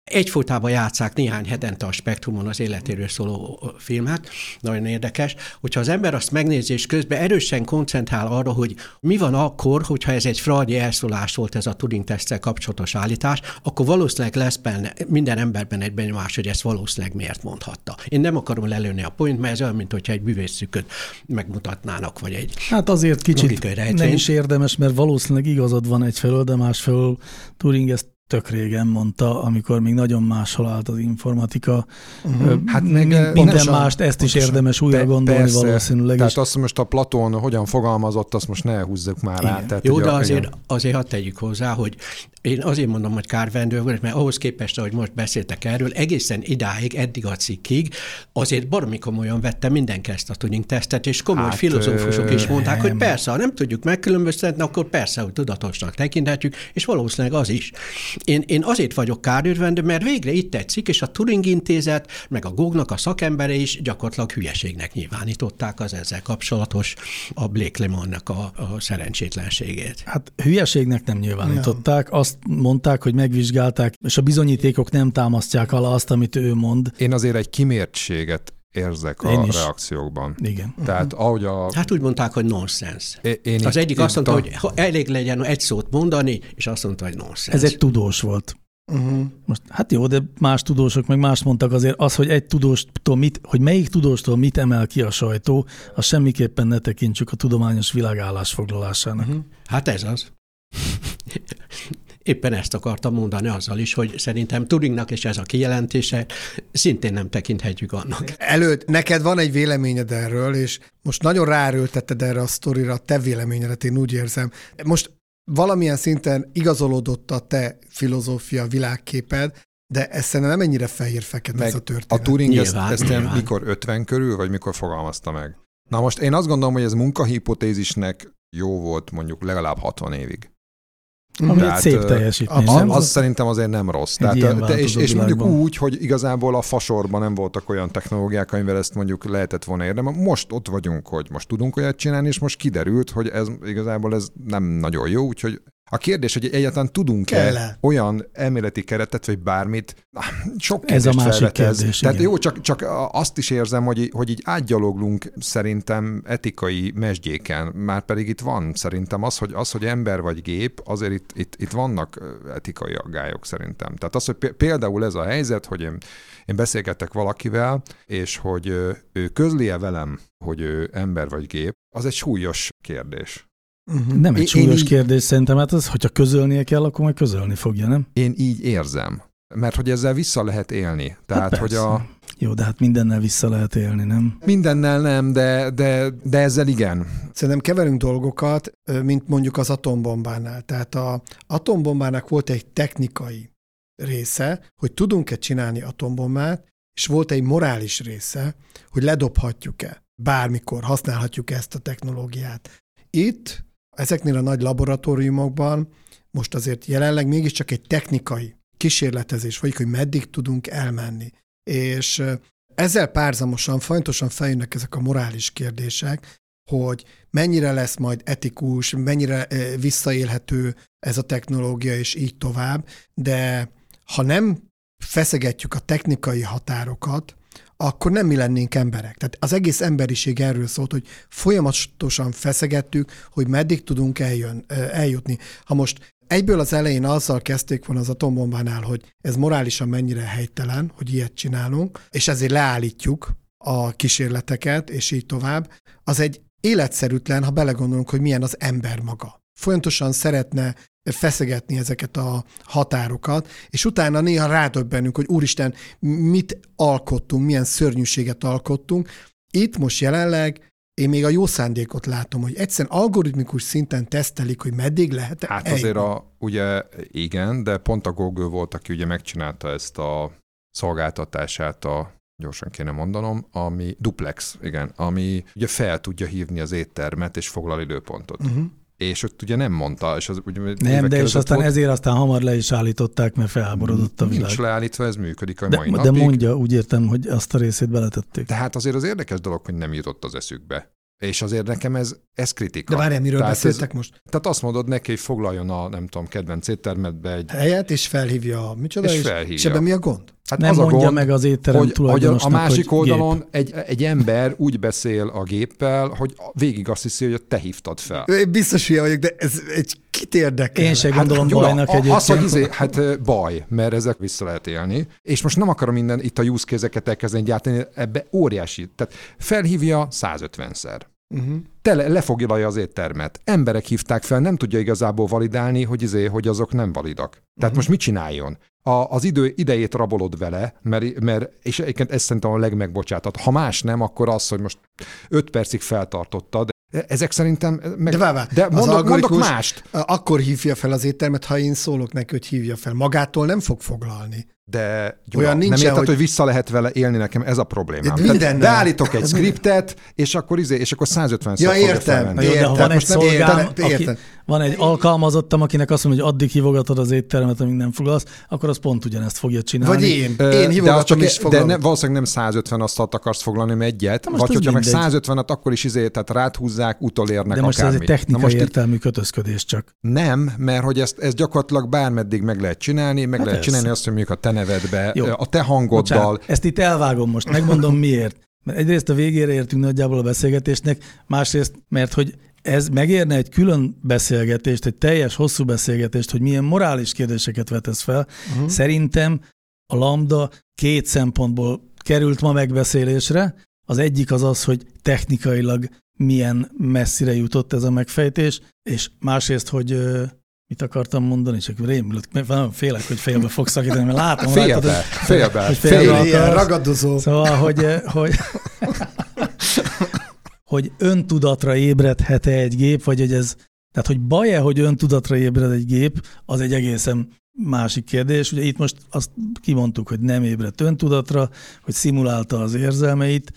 Egyfolytában játszák néhány hetente a Spektrumon az életéről szóló filmet, nagyon érdekes. Hogyha az ember azt megnézi, és közben erősen koncentrál arra, hogy mi van akkor, hogyha ez egy freudi elszólás volt ez a Turing-teszttel kapcsolatos állítás, akkor valószínűleg lesz benne minden emberben egy benyomás, hogy ezt valószínűleg miért mondhatta. Én nem akarom lelőni a point, mert ez olyan, mint hogyha egy bűvészszüköt megmutatnának, vagy egy Hát azért kicsit nem is érdemes, mert valószínűleg igazad van egyfelől, de másfelől Turing ezt tök régen mondta, amikor még nagyon máshol állt az informatika. Mhm. Hát meg, min- minden pontosan, mást, ezt is pontosan. érdemes újra Pe- gondolni persze. valószínűleg. Tehát és azt most a Platón hogyan fogalmazott, azt most ne húzzuk már rá. Igen. Tehát, Jó, de azért, azért hadd tegyük hozzá, hogy Én azért mondom, hogy kárvendő volt, mert ahhoz képest, ahogy most beszéltek erről, egészen idáig, eddig a cikkig, azért baromi komolyan vette mindenki ezt a tuning tesztet, és komoly hát, filozófusok is mondták, nem. hogy persze, ha nem tudjuk megkülönböztetni, akkor persze, hogy tudatosnak tekinthetjük, és valószínűleg az is. Én, én azért vagyok kárőrvendő, mert végre itt tetszik, és a Turing Intézet, meg a Google-nak a szakembere is gyakorlatilag hülyeségnek nyilvánították az ezzel kapcsolatos a Blake Lemonnak a, a szerencsétlenségét. Hát hülyeségnek nem nyilvánították, azt mondták, hogy megvizsgálták, és a bizonyítékok nem támasztják alá azt, amit ő mond. Én azért egy kimértséget érzek Én a is. reakciókban. Igen. Tehát ahogy a... Hát úgy mondták, hogy nonsens. É- én Az egyik azt mondta, a- hogy elég legyen egy szót mondani, és azt mondta, hogy nonsens. Ez egy tudós volt. Uh-huh. Most, hát jó, de más tudósok meg más mondtak azért, az, hogy egy tudóstól mit, hogy melyik tudóstól mit emel ki a sajtó, az semmiképpen ne tekintsük a tudományos világ állásfoglalásának. Uh-huh. Hát ez az. Éppen ezt akartam mondani azzal is, hogy szerintem Turingnak és ez a kijelentése szintén nem tekinthetjük annak. Előtt, neked van egy véleményed erről, és most nagyon ráerőltetted erre a sztorira a te véleményedet, én úgy érzem. Most valamilyen szinten igazolódott a te filozófia, világképed, de ez szerintem nem ennyire fehér-fekete Meg ez a a történet. Turing ezt, Nyilván, ezt nyilván. mikor 50 körül, vagy mikor fogalmazta meg? Na most én azt gondolom, hogy ez munkahipotézisnek jó volt mondjuk legalább 60 évig. Ami egy Tehát, szép ö, teljesítmény? Az, az szerintem azért nem rossz. Egy Tehát, de, és, és mondjuk úgy, hogy igazából a fasorban nem voltak olyan technológiák, amivel ezt mondjuk lehetett volna érdemel. Most ott vagyunk, hogy most tudunk olyat csinálni, és most kiderült, hogy ez igazából ez nem nagyon jó, úgyhogy a kérdés, hogy egyáltalán tudunk-e olyan elméleti keretet, vagy bármit, sok Ez a másik felvet ez. kérdés, Tehát igen. jó, csak, csak azt is érzem, hogy, hogy így átgyaloglunk szerintem etikai mesdjéken, már pedig itt van szerintem az, hogy, az, hogy ember vagy gép, azért itt, itt, itt vannak etikai aggályok szerintem. Tehát az, hogy pé- például ez a helyzet, hogy én, én beszélgetek valakivel, és hogy ő közli-e velem, hogy ő ember vagy gép, az egy súlyos kérdés. Uh-huh. Nem Én- egy súlyos én így- kérdés szerintem, hát az, hogyha közölnie kell, akkor majd közölni fogja, nem? Én így érzem. Mert hogy ezzel vissza lehet élni. Tehát, Hát hogy a. Jó, de hát mindennel vissza lehet élni, nem? Mindennel nem, de, de, de ezzel igen. Szerintem keverünk dolgokat, mint mondjuk az atombombánál. Tehát a atombombának volt egy technikai része, hogy tudunk-e csinálni atombombát, és volt egy morális része, hogy ledobhatjuk-e, bármikor használhatjuk ezt a technológiát. Itt, ezeknél a nagy laboratóriumokban most azért jelenleg mégiscsak egy technikai kísérletezés vagyik, hogy meddig tudunk elmenni. És ezzel párzamosan folyamatosan feljönnek ezek a morális kérdések, hogy mennyire lesz majd etikus, mennyire visszaélhető ez a technológia, és így tovább, de ha nem feszegetjük a technikai határokat, akkor nem mi lennénk emberek. Tehát az egész emberiség erről szólt, hogy folyamatosan feszegettük, hogy meddig tudunk eljön, eljutni. Ha most egyből az elején azzal kezdték volna az atombombánál, hogy ez morálisan mennyire helytelen, hogy ilyet csinálunk, és ezért leállítjuk a kísérleteket, és így tovább, az egy életszerűtlen, ha belegondolunk, hogy milyen az ember maga. Folyamatosan szeretne feszegetni ezeket a határokat, és utána néha rádöbbenünk, hogy úristen, mit alkottunk, milyen szörnyűséget alkottunk. Itt most jelenleg én még a jó szándékot látom, hogy egyszerűen algoritmikus szinten tesztelik, hogy meddig lehet Hát azért a, ugye igen, de pont a Google volt, aki ugye megcsinálta ezt a szolgáltatását a gyorsan kéne mondanom, ami duplex, igen, ami ugye fel tudja hívni az éttermet, és foglal időpontot. Uh-huh. És ott ugye nem mondta, és az ugye Nem, de és aztán volt, ezért aztán hamar le is állították, mert felháborodott a világ. Nincs leállítva, ez működik a De, mai de napig. mondja, úgy értem, hogy azt a részét beletették. Tehát azért az érdekes dolog, hogy nem jutott az eszükbe. És azért nekem ez, ez kritika. De várjál, miről Tehát beszéltek Ez, most? tehát azt mondod neki, hogy foglaljon a, nem tudom, kedvenc éttermedbe egy... Helyet, és felhívja a micsoda, És és, felhívja. és ebben mi a gond? Hát nem az a mondja gond, meg az étterem hogy, hogy a, a másik hogy oldalon gép. egy, egy ember úgy beszél a géppel, hogy végig azt hiszi, hogy te hívtad fel. Én biztos hülye vagyok, de ez egy kit érdekel? Én se gondolom Gyula, bajnak a- Az, hogy egyébként. izé, hát baj, mert ezek vissza lehet élni. És most nem akarom minden itt a use case-eket elkezdeni gyártani, ebbe óriási. Tehát felhívja 150-szer. Uh-huh. Tele, lefoglalja az éttermet. Emberek hívták fel, nem tudja igazából validálni, hogy, izé, hogy azok nem validak. Tehát uh-huh. most mit csináljon? A, az idő idejét rabolod vele, mert, mert és egyébként ez szerintem a legmegbocsátat. Ha más nem, akkor az, hogy most 5 percig feltartottad, Ezek szerintem, meg, De várj, de mondok, mondok mást. Akkor hívja fel az éttermet, ha én szólok neki, hogy hívja fel. Magától nem fog foglalni. De Gyula, Olyan nem nincsen, érted, hogy... hogy- vissza lehet vele élni nekem, ez a problémám. Tehát mindennel. Beállítok egy skriptet, és akkor, izé, és akkor 150 Ja, értem. jó, de ha van egy most nem szolgám, értem, aki, értem. van egy alkalmazottam, akinek azt mondja, hogy addig hívogatod az éttermet, amíg nem foglalsz, akkor az pont ugyanezt fogja csinálni. Vagy én. Én hívogatom csak, is de fogalom. nem, valószínűleg nem 150 asztalt akarsz foglalni, egyet, most vagy ez hogyha meg mindegy. 150-et, akkor is izé, tehát ráthúzzák, utolérnek De most ez akármi. egy technikai most értelmű kötözködés csak. nem, mert hogy ezt, ezt gyakorlatilag bármeddig meg lehet csinálni, meg Hát lehet csinálni azt, hogy mondjuk a nevedbe, Jó. a te hangoddal, Bocsánat, ezt itt elvágom most, megmondom miért. Mert egyrészt a végére értünk nagyjából a beszélgetésnek, másrészt, mert hogy ez megérne egy külön beszélgetést, egy teljes hosszú beszélgetést, hogy milyen morális kérdéseket vetesz fel. Uh-huh. Szerintem a lambda két szempontból került ma megbeszélésre. Az egyik az az, hogy technikailag milyen messzire jutott ez a megfejtés, és másrészt, hogy mit akartam mondani, csak rémülök, mert nagyon félek, hogy félbe fog szakítani, mert látom rajtad, félbe, hogy- félbe, hogy félbe. félbe Ilyen ragadozó. Szóval, hogy, eh, hogy, hogy öntudatra ébredhet-e egy gép, vagy hogy ez, tehát hogy baj-e, hogy öntudatra ébred egy gép, az egy egészen másik kérdés. Ugye itt most azt kimondtuk, hogy nem ébredt öntudatra, hogy szimulálta az érzelmeit,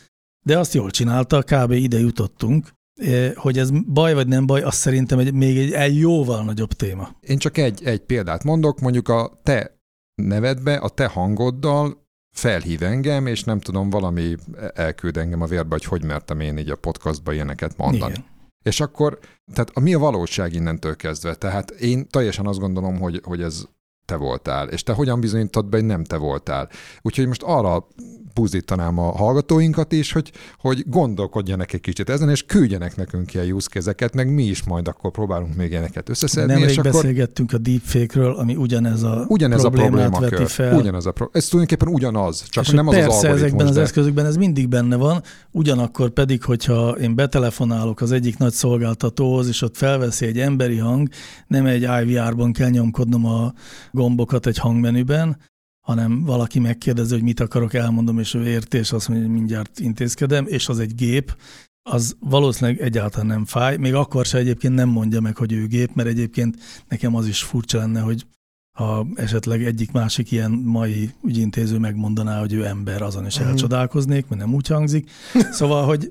de azt jól csinálta, kb. ide jutottunk. Hogy ez baj vagy nem baj, az szerintem egy, még egy, egy jóval nagyobb téma. Én csak egy, egy példát mondok, mondjuk a te nevedbe, a te hangoddal felhív engem, és nem tudom, valami elküld engem a vérbe, hogy hogy mertem én így a podcastba ilyeneket mondani. Igen. És akkor, tehát a, mi a valóság innentől kezdve? Tehát én teljesen azt gondolom, hogy, hogy ez te voltál, és te hogyan bizonyítod be, hogy nem te voltál. Úgyhogy most arra buzdítanám a hallgatóinkat is, hogy, hogy gondolkodjanak egy kicsit ezen, és küldjenek nekünk ilyen use case-eket, meg mi is majd akkor próbálunk még ilyeneket összeszedni, nemrég és akkor beszélgettünk a deepfake-ről, ami ugyanez a ugyanez a problémát problémakör. veti fel. Ugyanez a pro- ez tulajdonképpen ugyanaz, csak és nem az az persze algoritmus, ezekben az de... eszközökben ez mindig benne van, ugyanakkor pedig, hogyha én betelefonálok az egyik nagy szolgáltatóhoz, és ott felveszi egy emberi hang, nem egy IVR-ban kell nyomkodnom a gombokat egy hangmenüben, hanem valaki megkérdezi, hogy mit akarok, elmondom, és ő érti, és azt mondja, hogy mindjárt intézkedem, és az egy gép, az valószínűleg egyáltalán nem fáj, még akkor se egyébként nem mondja meg, hogy ő gép, mert egyébként nekem az is furcsa lenne, hogy ha esetleg egyik-másik ilyen mai ügyintéző megmondaná, hogy ő ember, azon is Mhm. elcsodálkoznék, mert nem úgy hangzik. Szóval, hogy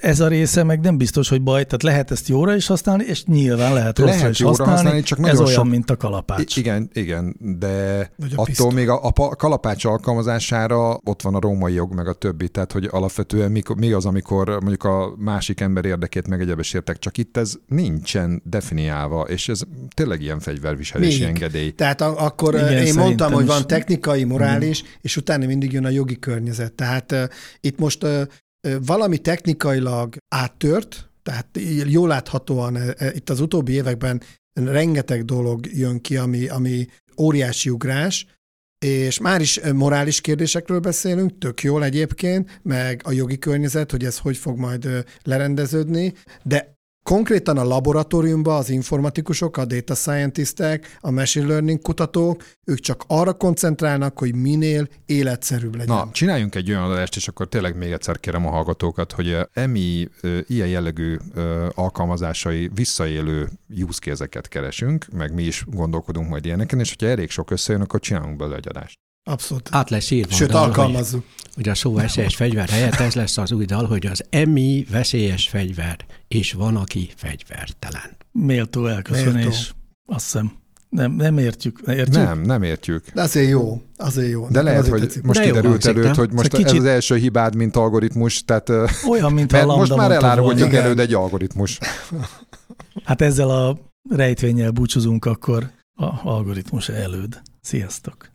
ez a része meg nem biztos, hogy baj, tehát lehet ezt jóra is használni, és nyilván lehet rosszra Lehet is jóra használni, használni, csak ez olyan, sok- mint a kalapács. I- Igen, igen, de attól még a, a kalapács alkalmazására ott van a római jog, meg a többi, tehát hogy alapvetően mikor, mi az, amikor mondjuk a másik ember érdekét meg egyebes értek, csak itt ez nincsen definiálva, és ez tényleg ilyen fegyverviselési Még. engedély. Tehát a, akkor Igen, Igen, én mondtam, hogy van technikai, morális, és utána mindig jön a jogi környezet. Tehát uh, itt most uh, valami technikailag áttört, tehát jól láthatóan uh, itt az utóbbi években rengeteg dolog jön ki, ami, ami óriási ugrás, és már is morális kérdésekről beszélünk, tök jól egyébként, meg a jogi környezet, hogy ez hogy fog majd lerendeződni, de konkrétan a laboratóriumban az informatikusok, a data scientistek, a machine learning kutatók, ők csak arra koncentrálnak, hogy minél életszerűbb legyen. Na, csináljunk egy olyan adást, és akkor tényleg még egyszer kérem a hallgatókat, hogy emi ilyen jellegű alkalmazásai visszaélő use keresünk, meg mi is gondolkodunk majd ilyeneken, és hogyha elég sok összejön, akkor csinálunk belőle egy adást. Abszolút. Át lesz írva Sőt, a dal, hogy, alkalmazzuk. hogy a szó veszélyes fegyver helyett ez lesz az új dal, hogy az emi veszélyes fegyver, és van, aki fegyvertelen. Méltó elköszönés. Méltó. Azt hiszem. Nem, nem értjük. Értjük? Nem, nem értjük. De azért jó, azért jó. De lehet, azért hogy tetszik. most De kiderült hangzik, előtt, hogy most Szóval ez kicsit- az első hibád, mint algoritmus, tehát Olyan, mint a mert lambda most már eláruljuk előd egy algoritmus. Hát ezzel a rejtvényel búcsúzunk akkor a algoritmus előd. Sziasztok!